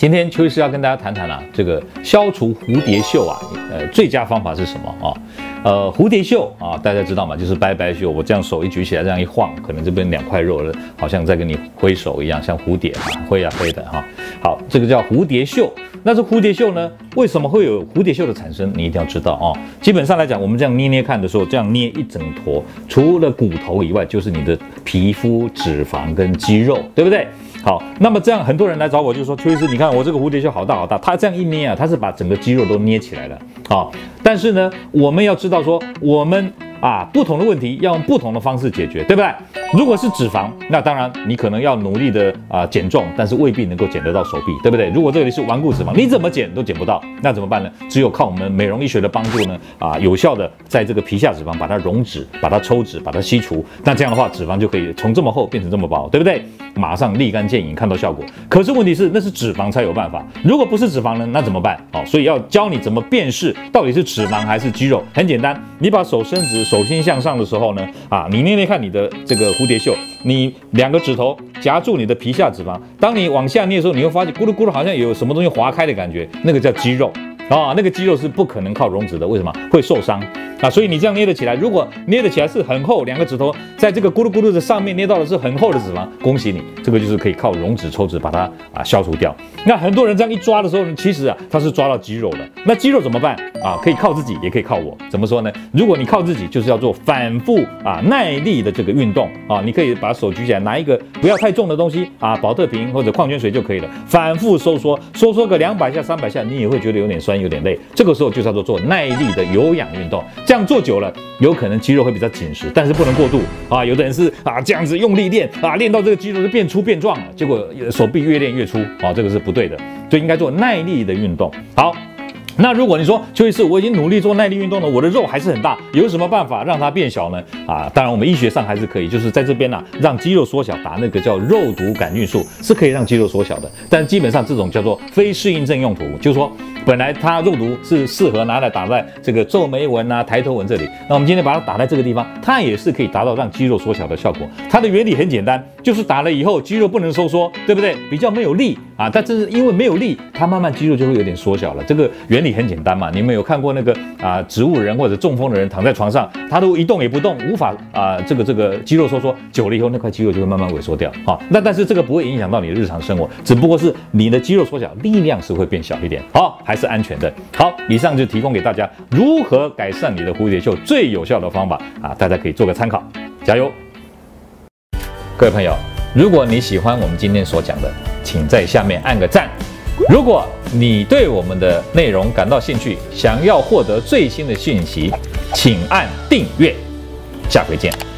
今天邱医师要跟大家谈谈啊，这个消除蝴蝶袖啊，呃，最佳方法是什么啊？呃，蝴蝶袖啊，大家知道吗？就是拜拜袖。我这样手一举起来，这样一晃，可能这边两块肉，好像在跟你挥手一样，像蝴蝶啊，挥啊挥的哈。好，这个叫蝴蝶袖。那这蝴蝶袖呢？为什么会有蝴蝶袖的产生？你一定要知道啊。基本上来讲，我们这样捏捏看的时候，这样捏一整坨，除了骨头以外，就是你的皮肤、脂肪跟肌肉，对不对？好，那么这样很多人来找我，就说邱医师，你看我这个蝴蝶袖好大好大，它这样一捏啊，它是把整个肌肉都捏起来了。好，但是呢，我们要知道说，我们啊不同的问题要用不同的方式解决，对不对？如果是脂肪，那当然你可能要努力的啊减重，但是未必能够减得到手臂，对不对？如果这里是顽固脂肪，你怎么减都减不到，那怎么办呢？只有靠我们美容医学的帮助呢，啊，有效的在这个皮下脂肪把它溶脂、把它抽脂、把它吸除，那这样的话脂肪就可以从这么厚变成这么薄，对不对？马上立竿见影看到效果。可是问题是那是脂肪才有办法，如果不是脂肪呢，那怎么办？好，所以要教你怎么辨识到底是脂肪还是肌肉。很简单，你把手伸直，手心向上的时候呢，啊，你捏捏看你的这个。蝴蝶袖，你两个指头夹住你的皮下脂肪，当你往下捏的时候，你会发现咕噜咕噜，好像有什么东西划开的感觉，那个叫肌肉啊，那个肌肉是不可能靠溶脂的，为什么？会受伤。啊，所以你这样捏得起来，如果捏得起来是很厚，两个指头在这个咕噜咕噜的上面捏到的是很厚的脂肪，恭喜你，这个就是可以靠溶脂抽脂把它啊消除掉。那很多人这样一抓的时候呢，其实啊他是抓到肌肉了。那肌肉怎么办啊？可以靠自己，也可以靠我。怎么说呢？如果你靠自己，就是要做反复啊耐力的这个运动啊，你可以把手举起来，拿一个不要太重的东西啊，保特瓶或者矿泉水就可以了，反复收缩，收缩个两百下、三百下，你也会觉得有点酸、有点累。这个时候就叫做做耐力的有氧运动。这样做久了，有可能肌肉会比较紧实，但是不能过度啊。有的人是啊这样子用力练啊，练到这个肌肉就变粗变壮了，结果手臂越练越粗啊，这个是不对的，就应该做耐力的运动。好。那如果你说邱医师，我已经努力做耐力运动了，我的肉还是很大，有什么办法让它变小呢？啊，当然我们医学上还是可以，就是在这边呢、让肌肉缩小，打那个叫肉毒杆菌素是可以让肌肉缩小的。但基本上这种叫做非适应症用途，就是说本来它肉毒是适合拿来打在这个皱眉纹啊、抬头纹这里，那我们今天把它打在这个地方，它也是可以达到让肌肉缩小的效果。它的原理很简单，就是打了以后肌肉不能收缩，对不对？比较没有力啊，但这是因为没有力，它慢慢肌肉就会有点缩小了。这个原理。很简单嘛，你们有看过那个啊植物人或者中风的人躺在床上，他都一动也不动，无法啊这个这个肌肉收缩，久了以后那块肌肉就会慢慢萎缩掉。好，那但是这个不会影响到你的日常生活，只不过是你的肌肉缩小，力量是会变小一点。好，还是安全的。好，以上就提供给大家如何改善你的蝴蝶袖最有效的方法啊，大家可以做个参考，加油！各位朋友，如果你喜欢我们今天所讲的，请在下面按个赞。如果你对我们的内容感到兴趣，想要获得最新的讯息，请按订阅。下回见。